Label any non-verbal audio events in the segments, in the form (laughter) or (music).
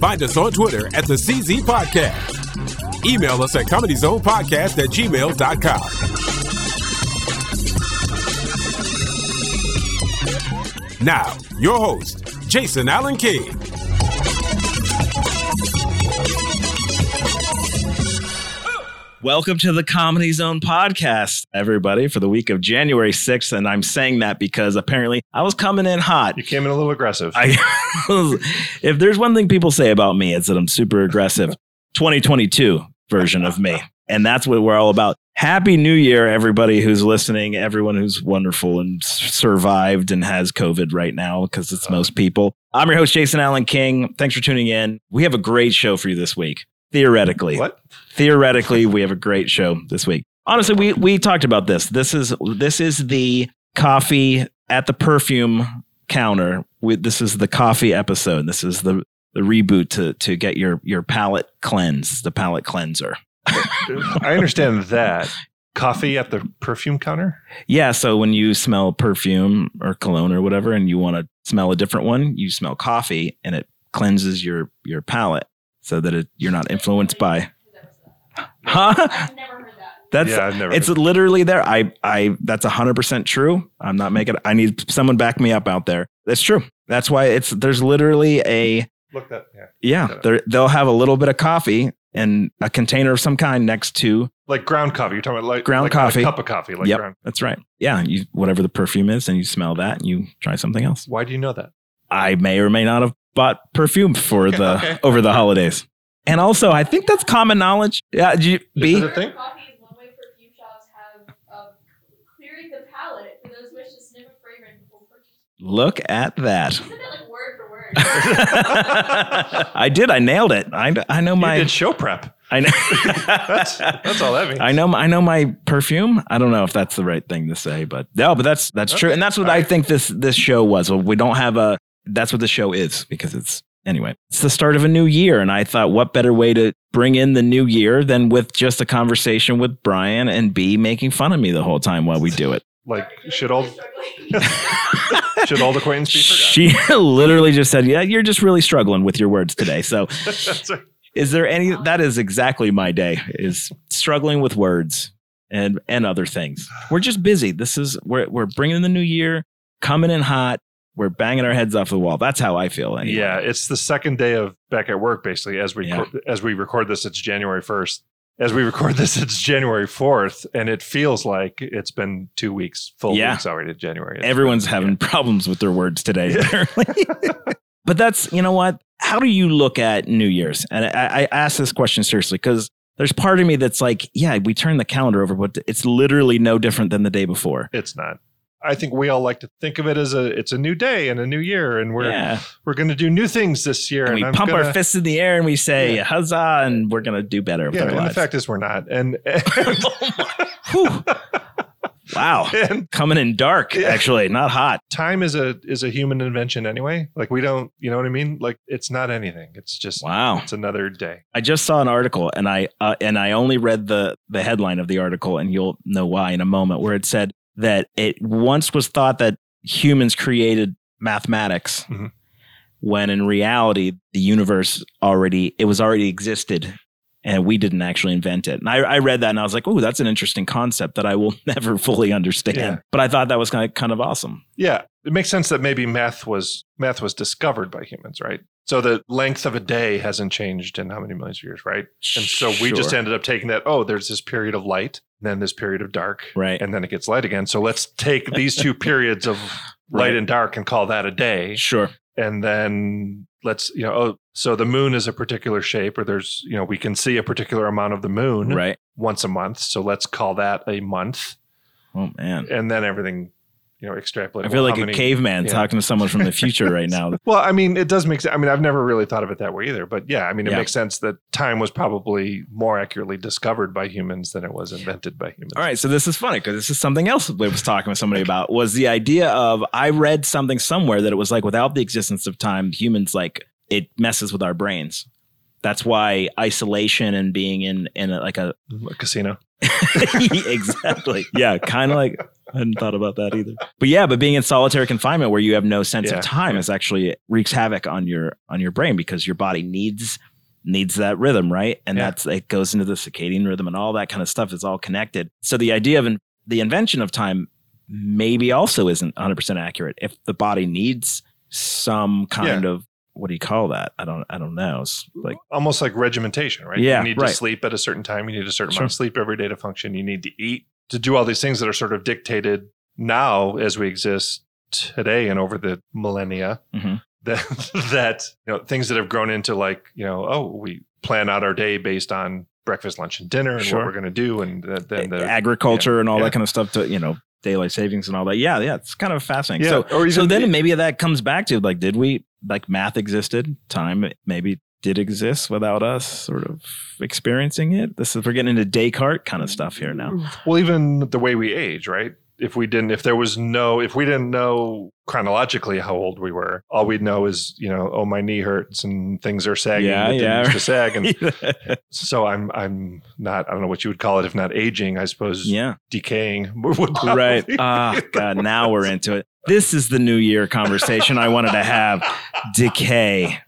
Find us on Twitter at the CZ Podcast. Email us at comedyzonepodcast at gmail.com. Now, your host, Jason Allen King. Welcome to the Comedy Zone podcast, everybody, for the week of January 6th. And I'm saying that because apparently I was coming in hot. You came in a little aggressive. I, if there's one thing people say about me, it's that I'm super aggressive. 2022 version of me. And that's what we're all about. Happy New Year, everybody who's listening, everyone who's wonderful and survived and has COVID right now, because it's most uh-huh. people. I'm your host, Jason Allen King. Thanks for tuning in. We have a great show for you this week, theoretically what? Theoretically we have a great show this week. Honestly we we talked about this. This is this is the coffee at the perfume counter. We, this is the coffee episode. This is the the reboot to to get your your palate cleansed the palate cleanser. I understand that. Coffee at the perfume counter? yeah so when you smell perfume or cologne or whatever and you want to smell a different one you smell coffee and it cleanses your your palate so that it, you're not influenced by huh That's Yeah, I've never heard that. it's heard- literally there. I I that's hundred percent true. I'm not making I need someone back me up out there. That's true. That's why it's there's literally a Look that. Yeah. yeah, they're, they'll have a little bit of coffee and a container of some kind next to Like ground coffee. You're talking about like Ground like coffee. A cup of coffee. Like yep, ground. that's right. Yeah, you whatever the perfume is and you smell that and you try something else. Why do you know that? I may or may not have bought perfume for Okay, the okay. over the holidays. And also, I think that's common knowledge. Yeah, do you, B? it thing? Coffee is one way perfume shops of um, clearing the palate for those wish to sniff a fragrance before purchase. Look at that. You that like word for word. (laughs) I did. I nailed it. I, I know You my. did show prep. I know. (laughs) (laughs) That's that's all that means. I know. I know my perfume. I don't know if that's the right thing to say, but no. But that's that's true, and that's what I think this this show was. Well, we don't have a. That's what the show is because it's anyway. It's the start of a new year, and I thought, what better way to bring in the new year than with just a conversation with Brian and B making fun of me the whole time while we do it. Like should all (laughs) should old acquaintance be forgotten? She (laughs) literally just said, "Yeah, you're just really struggling with your words today." So. (laughs) Is there any that is exactly my day is struggling with words and and other things. We're just busy. This is we're we're bringing in the new year, coming in hot. We're banging our heads off the wall. That's how I feel. Anyway. Yeah, it's the second day of back at work basically as we Yeah. as we record this it's January 1st. As we record this it's January 4th and it feels like it's been 2 weeks full Yeah. weeks already January. It's Everyone's been- having problems with their words today. Apparently. (laughs) but that's you know what? How do you look at New Year's? And I, I ask this question seriously because there's part of me that's like, yeah, we turn the calendar over, but it's literally no different than the day before. it's not. I think we all like to think of it as a it's a new day and a new year and we're yeah. we're going to do new things this year And we I'm pump gonna- our fists in the air and we say Yeah. huzzah and we're gonna do better with Yeah, our and lives. the fact is we're not. And (laughs) Whew. wow. (laughs) and Coming in dark, Yeah. actually, not hot. time is a is a human invention anyway. Like we don't, you know what I mean? Like it's not anything. It's just Wow. it's another day. I just saw an article and I uh, and I only read the the headline of the article and you'll know why in a moment where it said that it once was thought that humans created mathematics Mhm. when in reality the universe already it was already existed and we didn't actually invent it. And I, I read that and I was like, oh, that's an interesting concept that I will (laughs) never fully understand. Yeah. But I thought that was kind of kind of awesome. Yeah, it makes sense that maybe math was math was discovered by humans, right? So the length of a day hasn't changed in how many millions of years, right? And so we just ended up taking that. Oh, there's this period of light, then this period of dark, right. and then it gets light again. So let's take these two (laughs) periods of light Right. and dark and call that a day. Sure. and then let's you know oh so the moon is a particular shape or there's you know we can see a particular amount of the moon Right. once a month so let's call that a month Oh man. and then everything you know extrapolate. I feel well, like a many- caveman yeah. talking to someone from the (laughs) future right now. (laughs) Well, I mean, it does make sense. I mean, I've never really thought of it that way either. But yeah, I mean, it Yeah. makes sense that time was probably more accurately discovered by humans than it was invented by humans. All right, so this is funny because this is something else I was talking with somebody about was the idea of I read something somewhere that it was like without the existence of time, humans like it messes with our brains. That's why isolation and being in in a, like a A casino. (laughs) exactly yeah, kind of like I hadn't thought about that either. But yeah, but being in solitary confinement where you have no sense Yeah, of time yeah. is actually wreaks havoc on your on your brain because your body needs needs that rhythm, right? And Yeah. that's it goes into the circadian rhythm and all that kind of stuff is all connected. So the idea of in, the invention of time maybe also isn't 100% accurate. If the body needs some kind of what do you call that? I don't I don't know. It's like Almost like regimentation, right? Yeah, You need right. to sleep at a certain time. You need a certain Sure. amount of sleep every day to function. You need to eat to do all these things that are sort of dictated now as we exist today and over the millennia. Mhm. (laughs) That that you know things that have grown into like you know oh we plan out our day based on breakfast, lunch, and dinner and Sure. what we're going to do and then the agriculture and all yeah. that kind of stuff to, you know, daylight savings and all that. Yeah, yeah, it's kind of fascinating. yeah So or so then maybe that comes back to like did we like math existed time maybe did exist without us sort of experiencing it this is we're getting into descartes kind of stuff here now Well, even the way we age, right? If we didn't, if there was no, if we didn't know chronologically how old we were, all we'd know is, you know, oh, my knee hurts and things are sagging. Yeah, yeah. to sag, and (laughs) so I'm, I'm not, I don't know what you would call it, if not aging, I suppose. yeah decaying. (laughs) (laughs) Right ah god now we're into it this is the new year conversation i wanted to have decay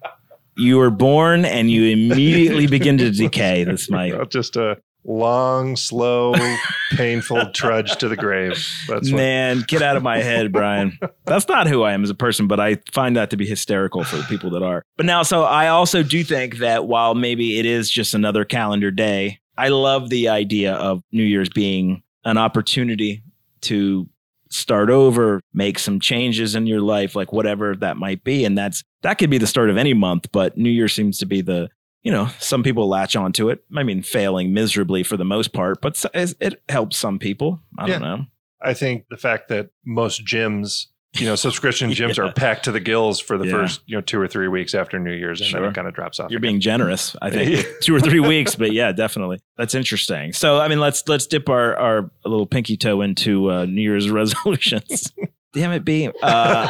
you were born and you immediately begin to decay this might just a long, slow, (laughs) painful trudge to the grave. That's what. Man, get out of my head, Brian. That's not who I am as a person, but I find that to be hysterical for the people that are. But now, so I also do think that while maybe it is just another calendar day, I love the idea of New Year's being an opportunity to start over, make some changes in your life, like whatever that might be. And that's that could be the start of any month, but New Year seems to be the you know, some people latch onto it. I mean, failing miserably for the most part, but it helps some people. I don't know. I think the fact that most gyms, you know, subscription (laughs) gyms Yeah. are packed to the gills for the Yeah. first, you know, two or three weeks after New Year's, and then it kind of drops off. You're again. being generous. I think (laughs) two or three weeks, but yeah, (laughs) definitely. That's interesting. So, I mean, let's let's dip our our little pinky toe into uh, New Year's resolutions. Damn it, B. Uh,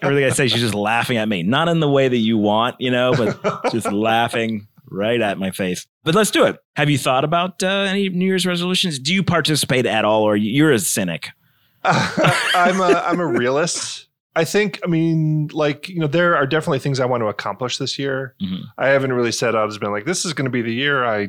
everything I say, she's just laughing at me. Not in the way that you want, you know, but just laughing right at my face. But let's do it. Have you thought about uh, any New Year's resolutions? Do you participate at all, or you're a cynic? (laughs) I'm a I'm a realist. I think I mean like you know there are definitely things I want to accomplish this year. Mhm. I haven't really set out as been like this is going to be the year I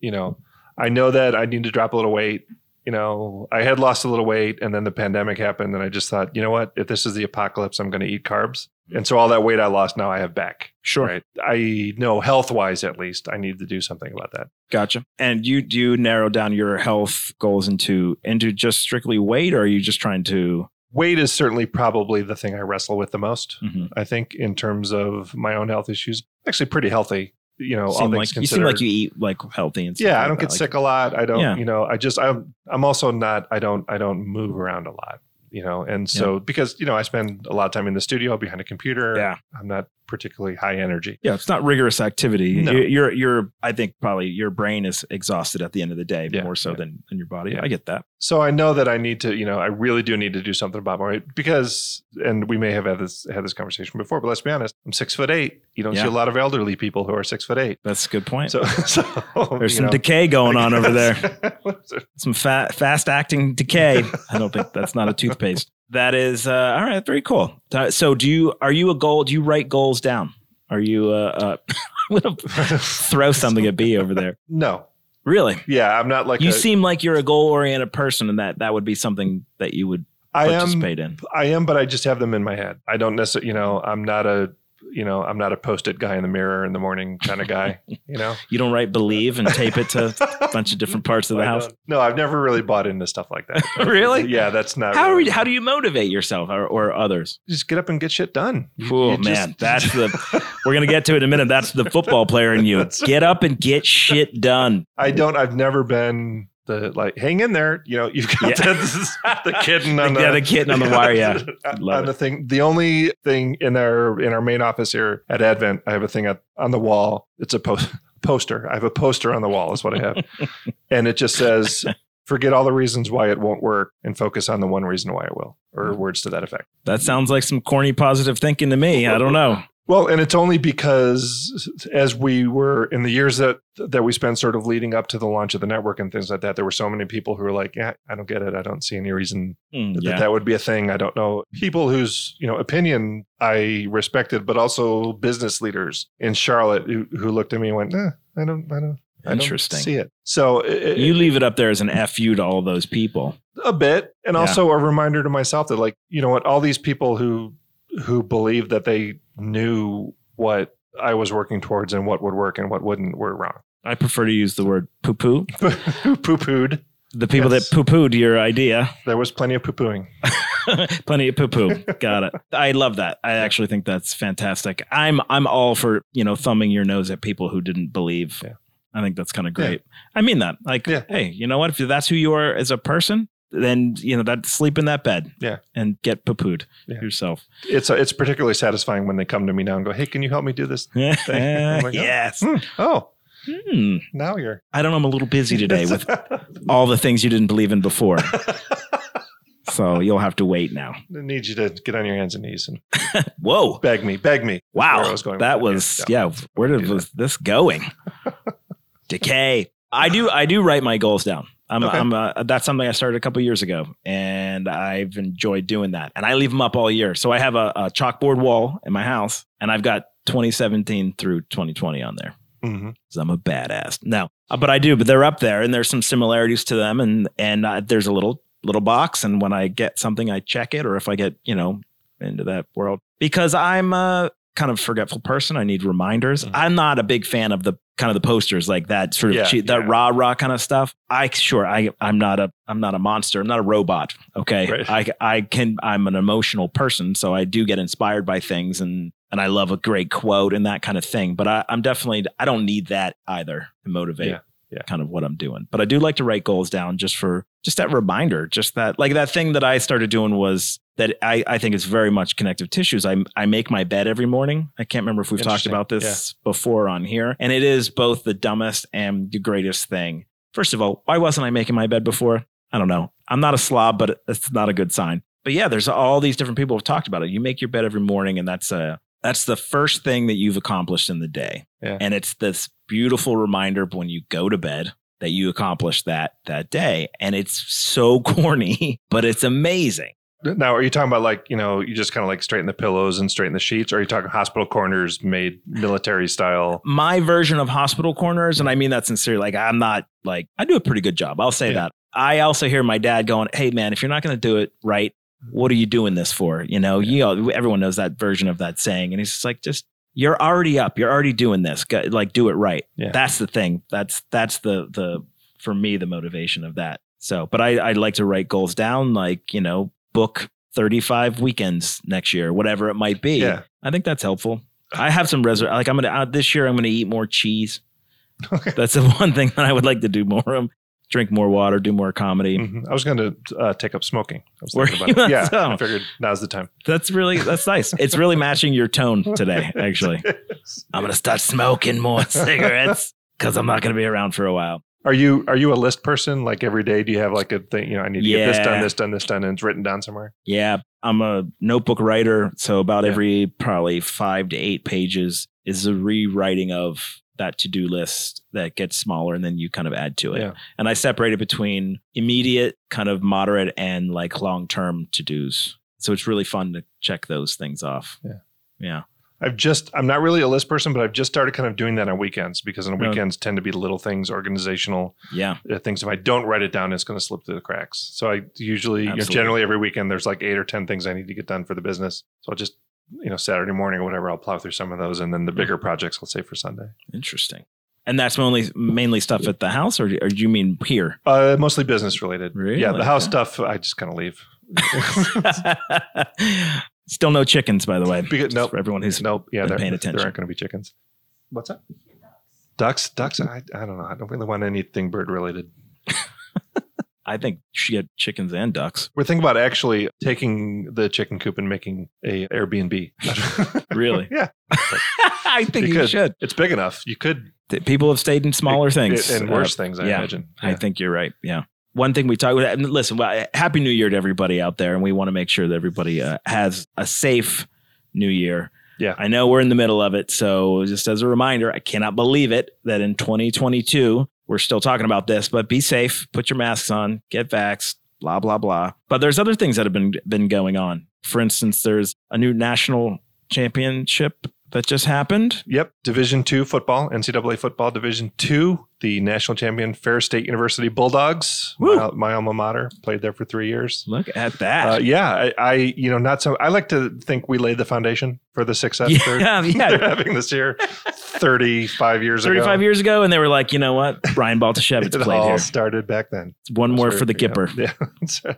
you know I know that I need to drop a little weight. You know, I had lost a little weight and then the pandemic happened and I just thought, you know what, if this is the apocalypse, I'm going to eat carbs. And so all that weight I lost now I have back. Sure. Right. I know health wise at least I need to do something about that. Gotcha. And you do you narrow down your health goals into into just strictly weight, or are you just trying to? Weight is certainly probably the thing I wrestle with the most. Mhm. I think in terms of my own health issues, actually pretty healthy. You know, all things like, you seem like you eat like healthy and stuff. yeah, I don't get sick a lot. I don't, Yeah. you know, I just I'm I'm also not I don't I don't move around a lot, you know. And so because, you know, I spend a lot of time in the studio behind a computer. Yeah. I'm not particularly high energy. Yeah, it's not rigorous activity. No. You- You're, you're, I think probably your brain is exhausted at the end of the day Yeah, more so yeah. than, than your body. Yeah. I get that. So I know that I need to, you know, I really do need to do something about my weight because, and we may have had this had this conversation before, but let's be honest, I'm six foot eight. You don't see a lot of elderly people who are six foot eight. That's a good point. So, (laughs) so There's some know, decay going on over there. (laughs) Some fa- fast acting decay. (laughs) I don't think that's not a toothpaste. That is, uh, all right, very cool. Uh, So do you, are you a goal? Do you write goals down? Are you, uh, uh, (laughs) I'm to throw something at B over there. (laughs) no, Really? yeah, I'm not like you a- seem like you're a goal oriented person and that that would be something that you would I am participate in. I am, but I just have them in my head. I don't necessarily, you know, I'm not a, you know, I'm not a post-it guy in the mirror in the morning kind of guy. (laughs) You know, You don't write believe and tape it to a bunch of different parts of the (laughs) I house. don't- No, I've never really bought into stuff like that. (laughs) Really? Yeah, that's not. How are really- how do you motivate yourself or, or others? just get up and get shit done? You- Oh you just- man, that's the we're gonna get to it in a minute. That's the football player in you. Get up and get shit done. I don't. I've never been the like hang in there. You know, (laughs) you've got (laughs) Yeah. the, the kitten on the, Yeah, the (laughs) kitten on the wire, yeah. Love on it. the thing. The only thing in our in our main office here at Advent, I have a thing up on the wall. It's a post poster. I have a poster on the wall. Is what I have, and it just says. Forget all the reasons why it won't work and focus on the one reason why it will, or words to that effect. That sounds like some corny positive thinking to me. I don't know. Well, and it's only because as we were in the years that that we spent sort of leading up to the launch of the network and things like that, there were so many people who were like, "Yeah, I don't get it. I don't see any reason Hmm, that yeah. that would be a thing. I don't know." People whose you know opinion I respected, but also business leaders in Charlotte who, who looked at me and went, eh, "I don't, I don't." I don't Interesting. see it. So it, You leave it up there as an fu to all those people. a bit and Yeah. also a reminder to myself that like you know what all these people who who believed that they knew what i was working towards and what would work and what wouldn't were wrong I prefer to use the word poo poo. who poo-pooed The people Yes. that poo pooed your idea. there was plenty of poo-pooing (laughs) Plenty of poo poo. Got it. I love that. I actually think that's fantastic. I'm I'm all for you know thumbing your nose at people who didn't believe. Yeah. I think that's kind of great. I mean that. Like, Yeah. hey, you know what? If that's who you are as a person, then you know that sleep in that bed. Yeah. And get poo pooed Yeah. yourself. it's it's particularly satisfying when they come to me now and go hey can you help me do this (laughs) I'm like, oh. yes. Hmm. oh Hmm. now you're I don't know. I'm a little busy today with (laughs) all the things you didn't believe in before. (laughs) so you'll have to wait now. I need you to get on your hands and knees and Whoa. beg me beg me Wow. Was that that, was, yeah. yeah. Where did was this going? Decay. I do, I do write my goals down. I'm, Okay. I'm, uh, that's something I started a couple years ago and I've enjoyed doing that. And I leave them up all year. So I have a, a chalkboard wall in my house and I've got 2017 through 2020 on there. Because I'm a badass. No, uh, but I do. But they're up there, and there's some similarities to them, and and uh, there's a little little box, and when I get something, I check it, or if I get you know into that world, because I'm a kind of forgetful person. I need reminders. Mhm. I'm not a big fan of the kind of the posters like that sort of Yeah, cheat, that yeah. rah rah kind of stuff. I sure I I'm not a I'm not a monster. I'm not a robot. Okay, Right. I I can I'm an emotional person, so I do get inspired by things and and I love a great quote and that kind of thing. But I, I'm definitely I don't need that either to motivate Yeah, yeah. kind of what I'm doing. But I do like to write goals down just for just that reminder, just that like that thing that I started doing was that I, I think is very much connective tissues. I I make my bed every morning. I can't remember if we've talked about this before on here. And it is both the dumbest and the greatest thing. First of all, why wasn't I making my bed before? I don't know. I'm not a slob, but it's not a good sign. But yeah, there's all these different people have talked about it. You make your bed every morning, and that's a that's the first thing that you've accomplished in the day. Yeah. And it's this beautiful reminder when you go to bed that you accomplished that that day. And it's so (laughs) corny, but it's amazing. Now, are you talking about like, you know, you just kind of like straighten the pillows and straighten the sheets? Or are you talking hospital corners made military style? My version of hospital corners, and I mean that sincerely, like I'm not like I do a pretty good job. I'll say Yeah. that. I also hear my dad going, Hey man, if you're not gonna do it right, what are you doing this for? You know, you know, everyone knows that version of that saying. And he's just like, just you're already up. You're already doing this. Go- Like do it right. Yeah. That's the thing. That's that's the the for me the motivation of that. So, but I I like to write goals down, like you know, book 35 weekends next year, whatever it might be. Yeah. I think that's helpful. I have some reser like I'm gonna uh, this year I'm gonna eat more cheese. (laughs) Okay. That's the (laughs) one thing that I would like to do more of. Drink more water, do more comedy. Mhm. I was going to uh, take up smoking. I was Were thinking about it. Yeah. So- I figured now's the time. That's really that's nice. It's really matching your tone today, (laughs) actually. I'm gonna start smoking more (laughs) cigarettes because I'm not gonna be around for a while. Are you are you a list person? Like every day, do you have like a thing? You know, I need to get this done, this done, this done, and it's written down somewhere. Yeah, I'm a notebook writer, so about Yeah. every probably five to eight pages is a rewriting of that to-do list that gets smaller and then you kind of add to it. Yeah. And I separate it between immediate, kind of moderate and like long-term to-dos. So it's really fun to check those things off. Yeah. Yeah. I've just I'm not really a list person, but I've just started kind of doing that on weekends because on Really? weekends tend to be little things, organizational Yeah. uh, things. If I don't write it down, it's going to slip through the cracks. So I usually, you know, generally every weekend, there's like eight or ten things I need to get done for the business. So I'll just you know Saturday morning or whatever, I'll plow through some of those, and then the bigger projects I'll save for Sunday. Interesting. And that's mainly mainly stuff at the house, or, or do you mean here? Uh, mostly business related. Really? Yeah, the house Okay. stuff I just kind of leave. (laughs) Still no chickens, by the way. Because- nope. For everyone who's nope. Yeah, been there, paying there aren't going to be chickens. What's that? Ducks. Ducks. I, I don't know. I don't really want anything bird related. (laughs) I think she had chickens and ducks. We're thinking about actually taking the chicken coop and making a Airbnb. (laughs) Really? (laughs) yeah. (laughs) I think You you, should. It's big enough. You could People have stayed in smaller things and Uh, worse things, I yeah, imagine. I think you're right. Yeah. One thing we talk about, and listen, well, happy new year to everybody out there. And we want to make sure that everybody uh, has a safe new year. Yeah. I know we're in the middle of it. So just as a reminder, I cannot believe it that in 2022, we're still talking about this, but be safe, put your masks on, get vaxxed, blah, blah, blah. But there's other things that have been, been going on. For instance, there's a new national championship that just happened. Yep. Division two football, NCAA football, Division two, the national champion Fair State University Bulldogs, my, my alma mater, played there for three years. Look at that. Uh, yeah, I, I, you know, not so. I like to think we laid the foundation for the success they're, yeah, yeah. they're (laughs) having this year, thirty-five years 35 ago. years ago, and they were like, you know what? Brian Baltashevitz (laughs) played all here. started back then. One more Sure, for the Gipper. (laughs) Yeah.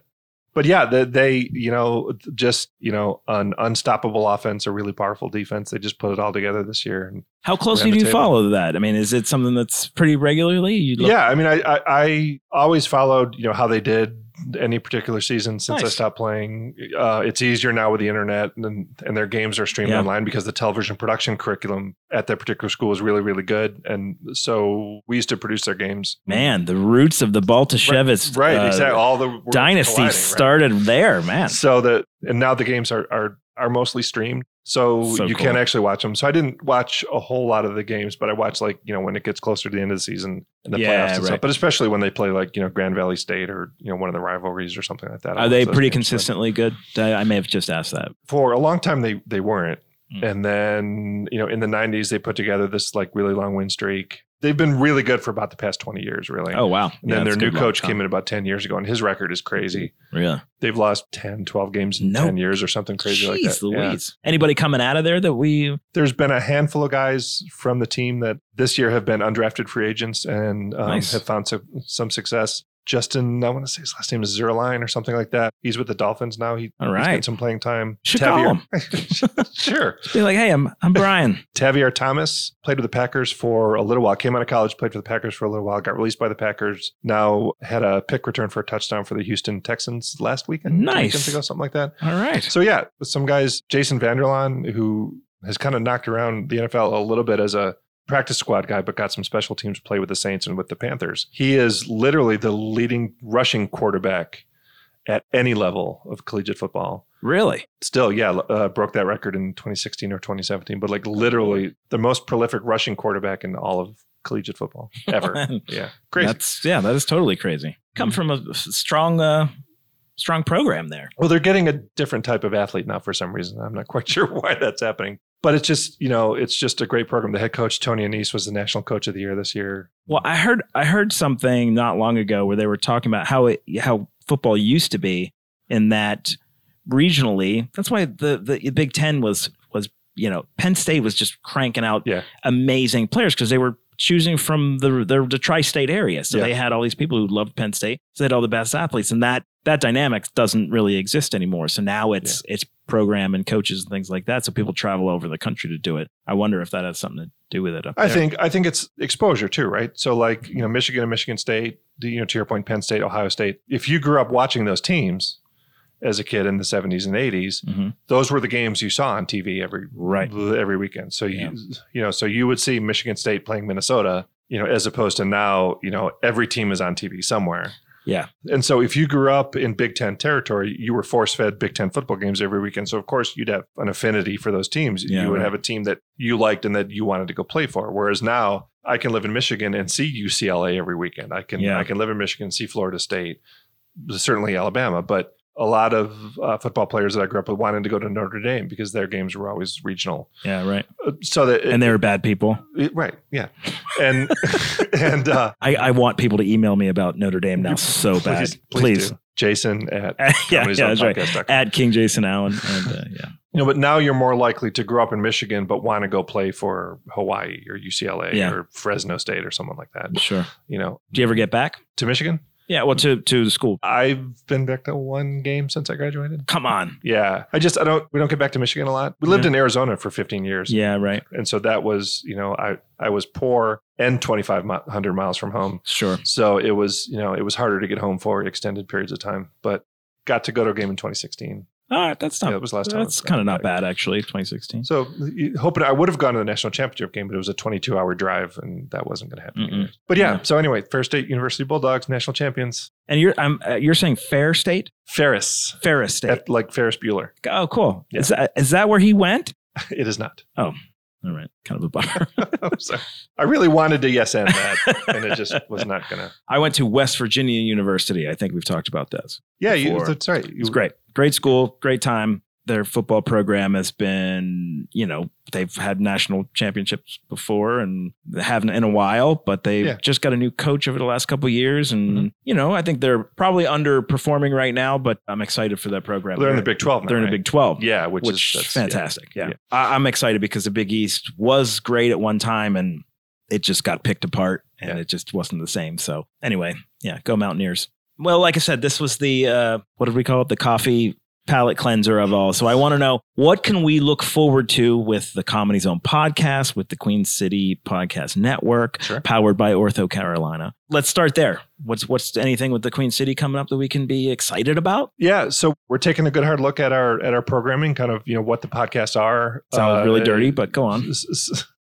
But yeah, they, they, you know, just you know, an unstoppable offense, a really powerful defense. They just put it all together this year. And How closely do you follow that? I mean, is it something that's pretty regularly? Yeah, I mean, I, I I always followed you know how they did any particular season since I stopped playing. Uh, it's easier now with the internet and and their games are streamed Yeah. online because the television production curriculum at that particular school is really really good. And so we used to produce their games. Man, the roots of the Baltashevitz right? uh, exactly. All the dynasty colliding, right? started there, man. So that and now the games are are are mostly streamed. So, So you cool. can actually watch them. So I didn't watch a whole lot of the games, but I watched like, you know, when it gets closer to the end of the season and the Yeah, playoffs and right. stuff. But especially when they play like, you know, Grand Valley State or, you know, one of the rivalries or something like that. Are they pretty consistently good? I, I may have just asked that. For a long time they they weren't. Mm. And then, you know, in the nineties they put together this like really long win streak. They've been really good for about the past twenty years, really. Oh, wow. and then their new coach came in about 10 years ago, and his record is crazy. Yeah. They've lost 10, 12 games in No. 10 years or something crazy like Jeez that. Yeah. Louise. Anybody coming out of there that we. there's been a handful of guys from the team that this year have been undrafted free agents and um, Nice. have found some, some success. Justin, I want to say his last name is Zerline or something like that. He's with the Dolphins now. He, All he's getting right. some playing time. Should call him. (laughs) (laughs) sure. Be like, hey, I'm, I'm Brian. (laughs) Tavierre Thomas played with the Packers for a little while, came out of college, played for the Packers for a little while, got released by the Packers. Now had a pick return for a touchdown for the Houston Texans last weekend. Nice. weekends ago, something like that. All right. So yeah, with some guys, Jason Vanderlaan, who has kind of knocked around the NFL a little bit as a practice squad guy, but got some special teams play with the Saints and with the Panthers. He is literally the leading rushing quarterback at any level of collegiate football. Really? Still, yeah, uh, broke that record in 2016 or 2017, but like literally the most prolific rushing quarterback in all of collegiate football (laughs) ever. yeah, crazy. That's, yeah, that is totally crazy. Come from a strong, uh, strong program there. Well, they're getting a different type of athlete now for some reason. I'm not quite (laughs) sure why that's happening. But it's just, you know, it's just a great program. The head coach, Tony Annese, was the national coach of the year this year. Well, I heard I heard something not long ago where they were talking about how it how football used to be, in that regionally. That's why the the Big Ten was was you know Penn State was just cranking out Yeah. amazing players because they were choosing from the the, the tri-state area. So Yeah. they had all these people who loved Penn State. So they had all the best athletes, and that that dynamic doesn't really exist anymore. So now it's it's program and coaches and things like that. So people travel over the country to do it. I wonder if that has something to do with it. I there. think I think it's exposure too, right? So like, you know, Michigan and Michigan State, the- you know, to your point, Penn State, Ohio State. If you grew up watching those teams as a kid in the 70s and 80s, Mhm. those were the games you saw on TV every Right. every weekend. So Yeah. you you know, so you would see Michigan State playing Minnesota, you know, as opposed to now, you know, every team is on TV somewhere. Yeah. And so if you grew up in Big Ten territory, you were force fed Big Ten football games every weekend. So of course you'd have an affinity for those teams. Yeah, you would right. have a team that you liked and that you wanted to go play for. Whereas now I can live in Michigan and see UCLA every weekend. I can Yeah. I can live in Michigan and see Florida State, certainly Alabama, but a lot of uh, football players that I grew up with wanted to go to Notre Dame because their games were always regional. Yeah. Right. Uh, So that and they were bad people. it- right, yeah, and (laughs) and uh, I, I want people to email me about Notre Dame now so bad. please, please, do. Jason at (laughs) yeah, yeah, that's right. At King Jason Allen. And, uh, yeah. You know, but now you're more likely to grow up in Michigan, but want to go play for Hawaii or UCLA Yeah. or Fresno State or someone like that. Sure. You know, Do you ever get back? to Michigan. Yeah, well, to to the school. I've been back to one game since I graduated. Come on. Yeah, I just I don't we don't get back to Michigan a lot. We lived Yeah. in Arizona for 15 years. Yeah, right. and so that was you know I I was poor and 2,500 miles from home, Sure. so it was you know it was harder to get home for extended periods of time. But got to go to a game in 2016. All right, that's not. Yeah, that was last time That's kind of not bad, actually. 2016. So hoping I would have gone to the national championship game, but it was a 22 hour drive, and that wasn't going to happen. Mm-mm. But yeah, Yeah. so anyway, Fair State University Bulldogs national champions. And you're I'm uh, you're saying Fair State, Ferris, Ferris State. at, like Ferris Bueller. oh, cool. Yeah. Is that is that where he went? (laughs) It is not. Oh. All right, kind of a bummer. (laughs) I'm sorry. I really wanted to yes and that, and it just was not going (laughs) to. I went to West Virginia University. I think we've talked about this. Yeah, you, that's right. It You, was great. Great school, great time. Their football program has been, you know, they've had national championships before and haven't in a while, but they Yeah. just got a new coach over the last couple of years. And, Mhm. you know, I think they're probably underperforming right now, but I'm excited for that program. They're in the Big 12 now. They're in the? Big 12. Yeah, which, which, is is that's- yeah. fantastic. Yeah. Yeah. I, I'm excited because the Big East was great at one time and it just got picked apart and Yeah. it just wasn't the same. So anyway, yeah, go Mountaineers. Well, like I said, this was the uh, what did we call it? The coffee palate cleanser of all. So I want to know what can we look forward to with the Comedy Zone podcast, with the Queen City Podcast Network, Sure. powered by Ortho Carolina. Let's start there. What's what's anything with the Queen City coming up that we can be excited about? Yeah, so we're taking a good hard look at our at our programming, kind of you know what the podcasts are. Sounds Uh, really dirty, but go on.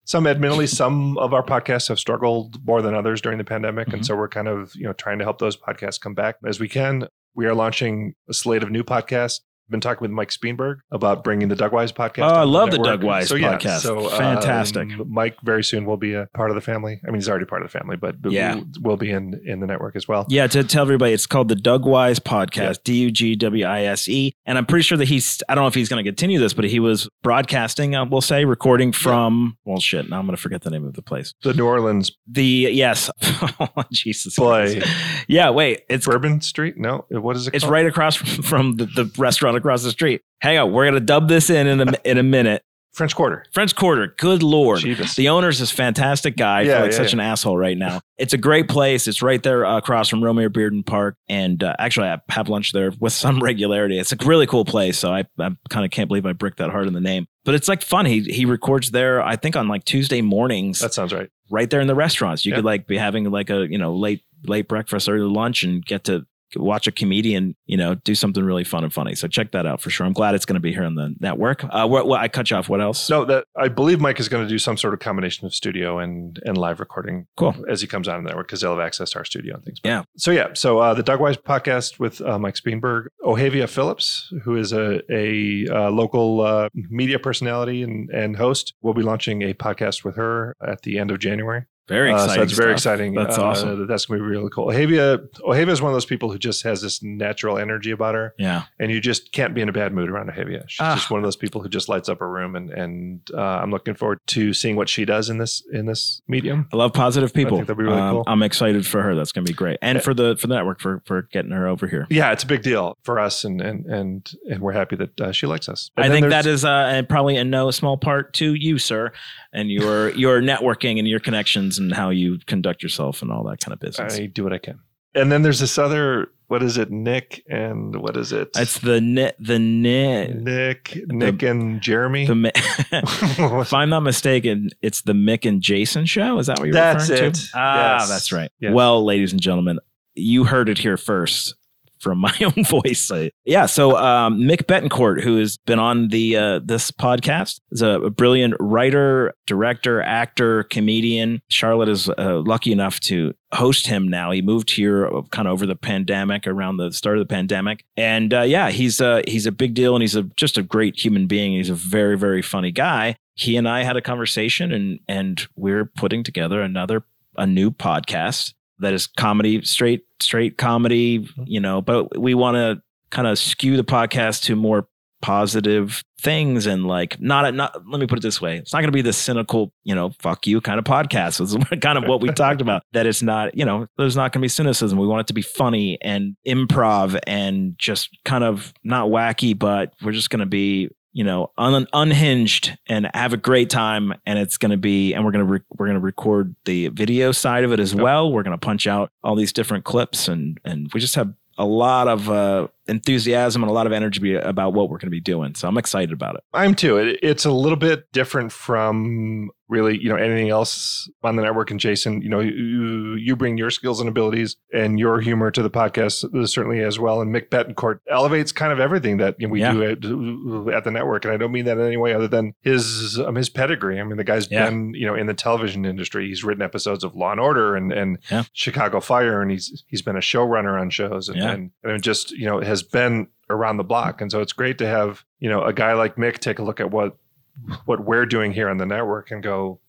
Some admittedly, (laughs) some of our podcasts have struggled more than others during the pandemic, Mhm. and so we're kind of you know trying to help those podcasts come back as we can. We are launching a slate of new podcasts. Been talking with Mike Speenberg about bringing the Doug Wise podcast. Oh, I love the network. Doug Wise yeah, podcast. So, Fantastic. um, Mike very soon will be a part of the family. I mean, he's already part of the family, but, but Yeah. will, be in in the network as well. Yeah, to tell everybody, it's called the Doug Wise Podcast, D U G W I S E. And I'm pretty sure that he's, I don't know if he's going to continue this, but he was broadcasting, uh, we'll say, recording from, well, shit, now I'm going to forget the name of the place. The New Orleans The, yes. oh, (laughs) Jesus. Boy. Christ. Yeah, wait, it's, Bourbon Street. No, what is it? it's called? right across from, (laughs) from the, the restaurant across the street. Hang on, we're going to dub this in in a, (laughs) in a minute. French Quarter. French Quarter, good Lord. Jeebus. The owner's this fantastic guy. I feel Yeah, like yeah, such yeah. an asshole right now. It's a great place. It's right there uh, across from Romare Bearden Park. And uh, actually, I have lunch there with some (laughs) regularity. It's a really cool place. So I, I kind of can't believe I bricked that hard in the name. But it's like fun. He he records there, I think, on like Tuesday mornings, That sounds right. right there in the restaurants. You Yeah. could like be having like a you know late late breakfast or lunch and get to watch a comedian, you know, do something really fun and funny. So check that out for sure. I'm glad it's going to be here on the network. Uh, what, what I cut you off. What else? No, that I believe Mike is going to do some sort of combination of studio and and live recording. Cool. As he comes on the network because they'll have access to our studio and things. Yeah. So yeah. So uh, the Doug Wise podcast with uh, Mike Speenberg, Ohavia Phillips, who is a a uh, local uh, media personality and and host, will be launching a podcast with her at the end of January. Very Uh, exciting. so it's very stuff. exciting. That's Uh, awesome. That's going to be really cool. Ohavia, Ohavia is one of those people who just has this natural energy about her, Yeah. and you just can't be in a bad mood around Ohavia. She's Ah. just one of those people who just lights up a room, and and uh, I'm looking forward to seeing what she does in this in this medium. I love positive people. think that'd be really Um, cool. I'm excited for her. That's going to be great, and for the for the network for for getting her over here. Yeah, it's a big deal for us, and and and and we're happy that uh, she likes us. And I think that is uh, probably in no small part to you, sir, and your your networking and your connections and how you conduct yourself and all that kind of business. I do what I can. And then there's this other. What is it, Nick? And what is it? it's the net the net Nick, Nick, and Jeremy. the. (laughs) (laughs) If I'm not mistaken, it's the Mick and Jason show. Is that what you're That's referring it. to? Ah, Yes. that's right. Yes. Well, ladies and gentlemen, you heard it here first from my (laughs) own voice. Yeah. So um, Mick Betancourt, who has been on the uh, this podcast, is a, a brilliant writer, director, actor, comedian. Charlotte is uh, lucky enough to host him now. He moved here uh, kind of over the pandemic, around the start of the pandemic, and uh, yeah, he's uh, he's a big deal, and he's a just a great human being. He's a very very funny guy. He and I had a conversation, and and we're putting together another a new podcast that is comedy, straight straight comedy, mm-hmm. you know. But we want to kind of skew the podcast to more positive things and like not not let me put it this way it's not going to be the cynical you know fuck you kind of podcast it's (laughs) kind of what we (laughs) talked about. That it's not you know there's not going to be cynicism. We want it to be funny and improv and just kind of not wacky but we're just going to be you know, un- unhinged and have a great time. And it's going to be, and we're going to, re- we're going to record the video side of it as Yep. well. We're going to punch out all these different clips and, and we just have a lot of uh, enthusiasm and a lot of energy about what we're going to be doing. So I'm excited about it. I'm too. It, it's a little bit different from really, you know, anything else on the network. And Jason, you know, you, you bring your skills and abilities and your humor to the podcast certainly as well. And Mick Betancourt elevates kind of everything that you know, we Yeah. do at, at the network. And I don't mean that in any way other than his um, his pedigree. I mean, the guy's Yeah. been, you know, in the television industry. He's written episodes of Law and Order and and Yeah. Chicago Fire, and he's he's been a showrunner on shows and, and and just you know has been around the block. And so it's great to have you know a guy like Mick take a look at what what we're doing here on the network and go,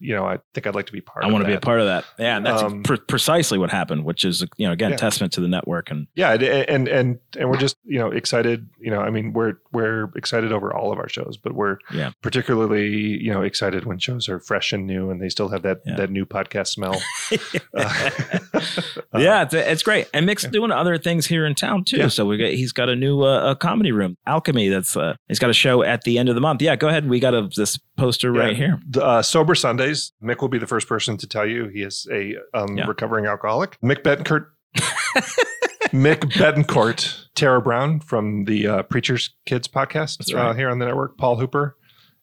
you know, I think I'd like to be part. Of that. I want to be a part of that. Yeah. And that's Um, pre- precisely what happened, which is, you know, again, Yeah. testament to the network and Yeah, and and and and we're just you know excited. You know, I mean, we're we're excited over all of our shows, but we're Yeah. particularly you know excited when shows are fresh and new and they still have that Yeah. that new podcast smell. (laughs) Uh, (laughs) yeah, it's, it's great. And Mick's doing other things here in town too. So we got he's got a new uh, a comedy room, Alchemy. That's uh, he's got a show at the end of the month. Yeah, go ahead. We got a this poster right here. The, uh, Sober Sundays. Mick will be the first person to tell you he is a um, Yeah. recovering alcoholic. Mick Betancourt. (laughs) Mick Betancourt, Tara Brown from the uh, Preachers Kids podcast That's right. uh, here on the network, Paul Hooper,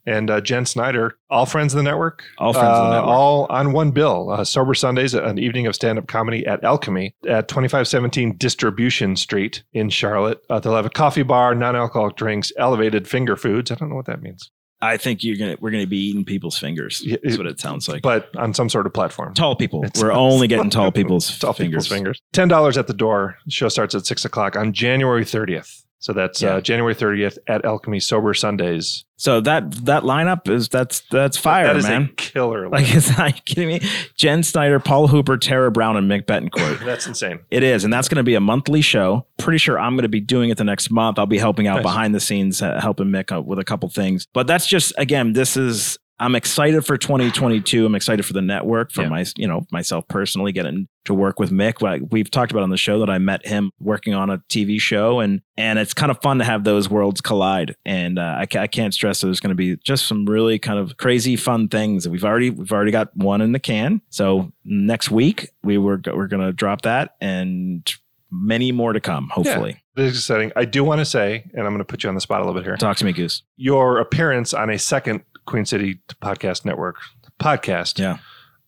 and uh, Jen Snyder, all friends of the network. All friends of the Uh, network. All on one bill. Uh, Sober Sundays, an evening of stand up comedy at Alchemy at 2517 Distribution Street in Charlotte. Uh, they'll have a coffee bar, non alcoholic drinks, elevated finger foods. I don't know what that means, I think you're gonna we're gonna be eating people's fingers. That's what it sounds like. but on some sort of platform. tall people. It's- we're (laughs) only getting tall people's (laughs) Tall fingers. people's fingers. Ten dollars at the door. Show starts at six o'clock on January thirtieth. So that's Yeah. uh, January thirtieth at Alchemy Sober Sundays. So that that lineup is that's that's fire, that is man. killer. like, is (laughs) you kidding me? Jen Snyder, Paul Hooper, Tara Brown, and Mick Betancourt. (laughs) that's insane. It is, and that's going to be a monthly show. Pretty sure I'm going to be doing it the next month. I'll be helping out Nice. behind the scenes, uh, helping Mick out with a couple things. But that's just again, this is. I'm excited for 2022. I'm excited for the network, for Yeah. my, you know, myself personally getting to work with Mick. Like, We've talked about on the show that I met him working on a TV show, and and it's kind of fun to have those worlds collide. And uh, I, I can't stress that there's going to be just some really kind of crazy fun things. We've already we've already got one in the can. So next week we were we're going to drop that, and many more to come. Hopefully, This is exciting. I do want to say, and I'm going to put you on the spot a little bit here. talk to me, Goose. Your appearance on a second Queen City Podcast Network podcast Yeah.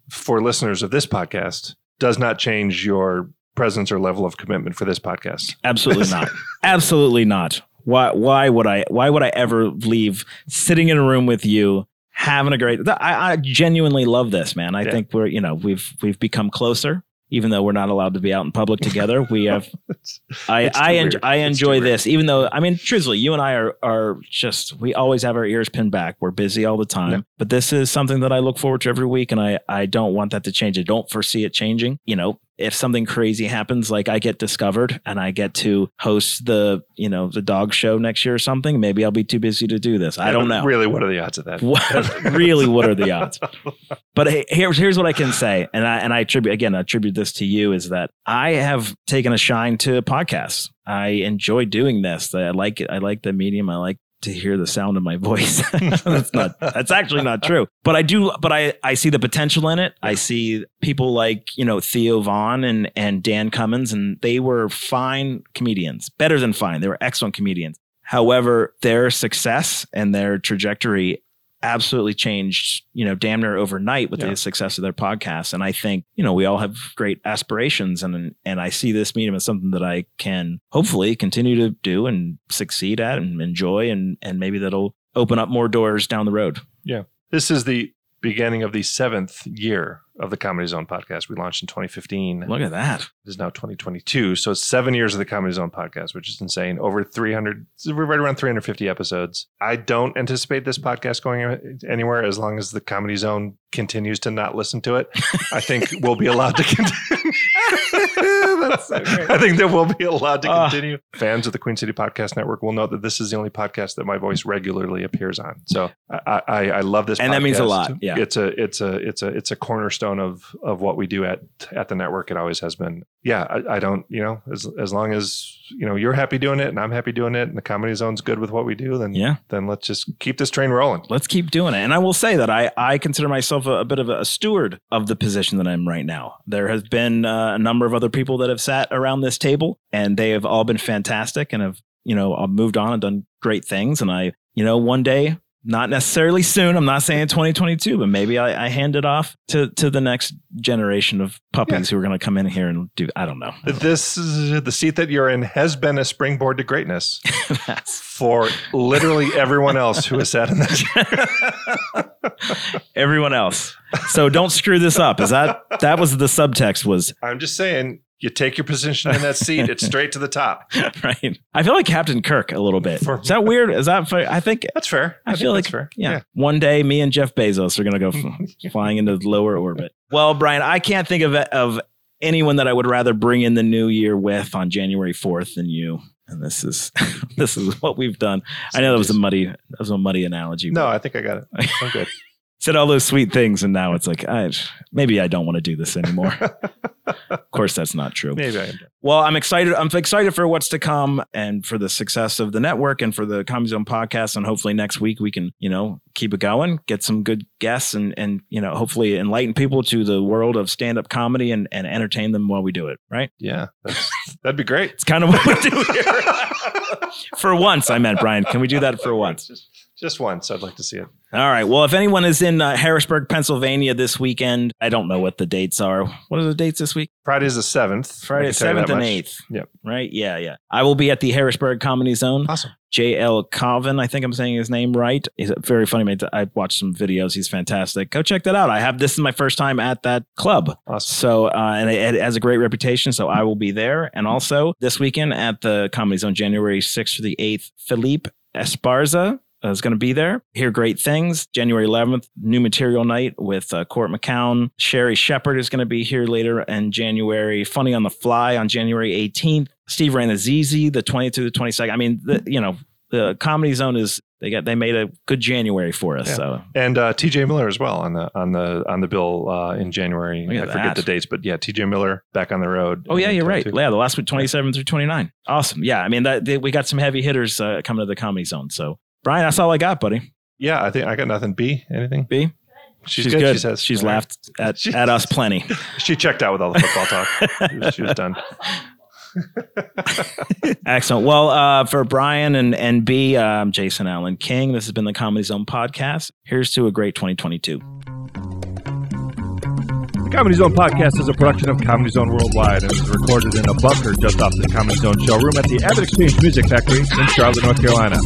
for listeners of this podcast does not change your presence or level of commitment for this podcast. Absolutely not. (laughs) Absolutely not. Why? Why would I? Why would I ever leave sitting in a room with you? Having a great, I, I genuinely love this, man. I Yeah. think we're, you know, we've we've become closer, even though we're not allowed to be out in public (laughs) together. We have I It's I, enjoy, I enjoy this, even though I mean, truthfully, you and I are are just we always have our ears pinned back. We're busy all the time, Yeah. but this is something that I look forward to every week, and I I don't want that to change. I don't foresee it changing. You know, if something crazy happens, like I get discovered and I get to host the you know the dog show next year or something, maybe I'll be too busy to do this. I don't know. Really, what are the odds of that? What, (laughs) really, what are the odds? But hey, here's here's what I can say, and I and I attribute again I attribute this to you is that I have taken a shine to podcasts. I enjoy doing this. I like it. I like the medium. I like to hear the sound of my voice. (laughs) (laughs) that's not. That's actually not true. But I do. But I I see the potential in it. I see people like you know Theo Von and and Dan Cummins, and they were fine comedians, better than fine. They were excellent comedians. However, their success and their trajectory absolutely changed, you know, damn near overnight with Yeah. the success of their podcast. And I think, you know, we all have great aspirations and and I see this medium as something that I can hopefully continue to do and succeed at and enjoy and and maybe that'll open up more doors down the road. Yeah. This is the beginning of the seventh year of the Comedy Zone podcast. We launched in 2015. Look at that. It is now 2022. So it's seven years of the Comedy Zone podcast, which is insane. Over 300, we're right around 350 episodes. I don't anticipate this podcast going anywhere as long as the Comedy Zone continues to not listen to it. I think (laughs) we'll be allowed to continue. (laughs) That's so great. I think that we'll be allowed to Ah. continue. Fans of the Queen City Podcast Network will know that this is the only podcast that my voice regularly appears on. So I, I, I love this, And that means a lot, yeah. it's a it's a it's a it's a cornerstone cornerstone of of what we do at at the network. It always has been. Yeah, I, I don't. You know, as as long as you know you're happy doing it and I'm happy doing it, and the comedy zone's good with what we do, then Yeah. then let's just keep this train rolling. let's keep doing it. And I will say that I, I consider myself a, a bit of a steward of the position that I'm right now. There has been uh, a number of other people that have sat around this table, and they have all been fantastic and have you know moved on and done great things. And I, you know, one day. Not necessarily soon. I'm not saying 2022, but maybe I, I hand it off to to the next generation of puppies who are going to come in here and do. I don't know. This is, the seat that you're in has been a springboard to greatness (laughs) for literally everyone else who has sat in that chair. (laughs) (laughs) everyone else. So don't screw this up. Is that that was the subtext was I'm just saying, you take your position in that seat, it's straight to the top. (laughs) right? I feel like Captain Kirk a little bit. Is that weird? Is that? fair? I think That's fair. I, think feel like fair. Yeah. One day, me and Jeff Bezos are gonna go f- (laughs) flying into lower orbit. Well, Brian, I can't think of of anyone that I would rather bring in the new year with on January fourth than you. And this is (laughs) this is what we've done. I know that was a muddy that was a muddy analogy. No, I think I got it. I'm good. Said all those sweet things, and now it's like I, maybe I don't want to do this anymore. (laughs) of course, that's not true. Maybe I am. Well, I'm excited. I'm excited for what's to come and for the success of the network and for the Comedy Zone podcast. And hopefully next week we can, you know, keep it going, get some good guests and, and, you know, hopefully enlighten people to the world of stand up comedy and, and entertain them while we do it. Right. Yeah, that'd be great. It's kind of what we do here. (laughs) for once, I meant, Brian. Can we do that for once? (laughs) Just, once. I'd like to see it. All right. Well, if anyone is in uh, Harrisburg, Pennsylvania this weekend, I don't know what the dates are. What are the dates this week? Friday is the seventh. Friday, I can tell you that seventh and much. eighth. Yep. Right. Yeah. Yeah. I will be at the Harrisburg Comedy Zone. Awesome. JL Cauvin, I think I'm saying his name right. He's a very funny man. I watched some videos. He's fantastic. Go check that out. I have this is my first time at that club. Awesome. So, uh, and it, it has a great reputation. So I will be there. And also this weekend at the Comedy Zone, January 6th to the 8th, Felipe Esparza is going to be there. Hear great things. January 11th, new material night with uh, Court McCown. Sherri Shepherd is going to be here later in January. Funny on the Fly on January 18th. Steve Rannazzisi, the 20th to the 22nd. I mean, the, you know, the Comedy Zone is they got they made a good January for us. Yeah. So And uh, TJ Miller as well on the on the on the bill uh, in January. I forget that. the dates, but yeah, TJ Miller back on the road. Oh yeah, you're right. Yeah, the last week, 27 through 29. Awesome. Yeah, I mean that they, we got some heavy hitters uh, coming to the comedy zone. So Brian, that's all I got, buddy. Yeah, I think I got nothing. B anything? B. She's, good. She says she's All right. laughed at, (laughs) She- at us plenty. (laughs) She checked out with all the football talk. She was, she was done. (laughs) Excellent. Well, uh, for Brian and and B, I'm Jason Allen King. This has been the Comedy Zone podcast. Here's to a great 2022. The Comedy Zone podcast is a production of Comedy Zone Worldwide and is recorded in a bunker just off the Comedy Zone showroom at the AvidXchange Music Factory in Charlotte, North Carolina.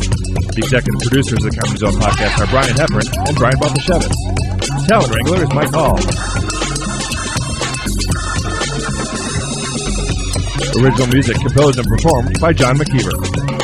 The executive producers of the Comedy Zone podcast are Brian Heffron and Brian Baltashevitz. Talent Wrangler is Mike Hall. Original music composed and performed by John McKeever.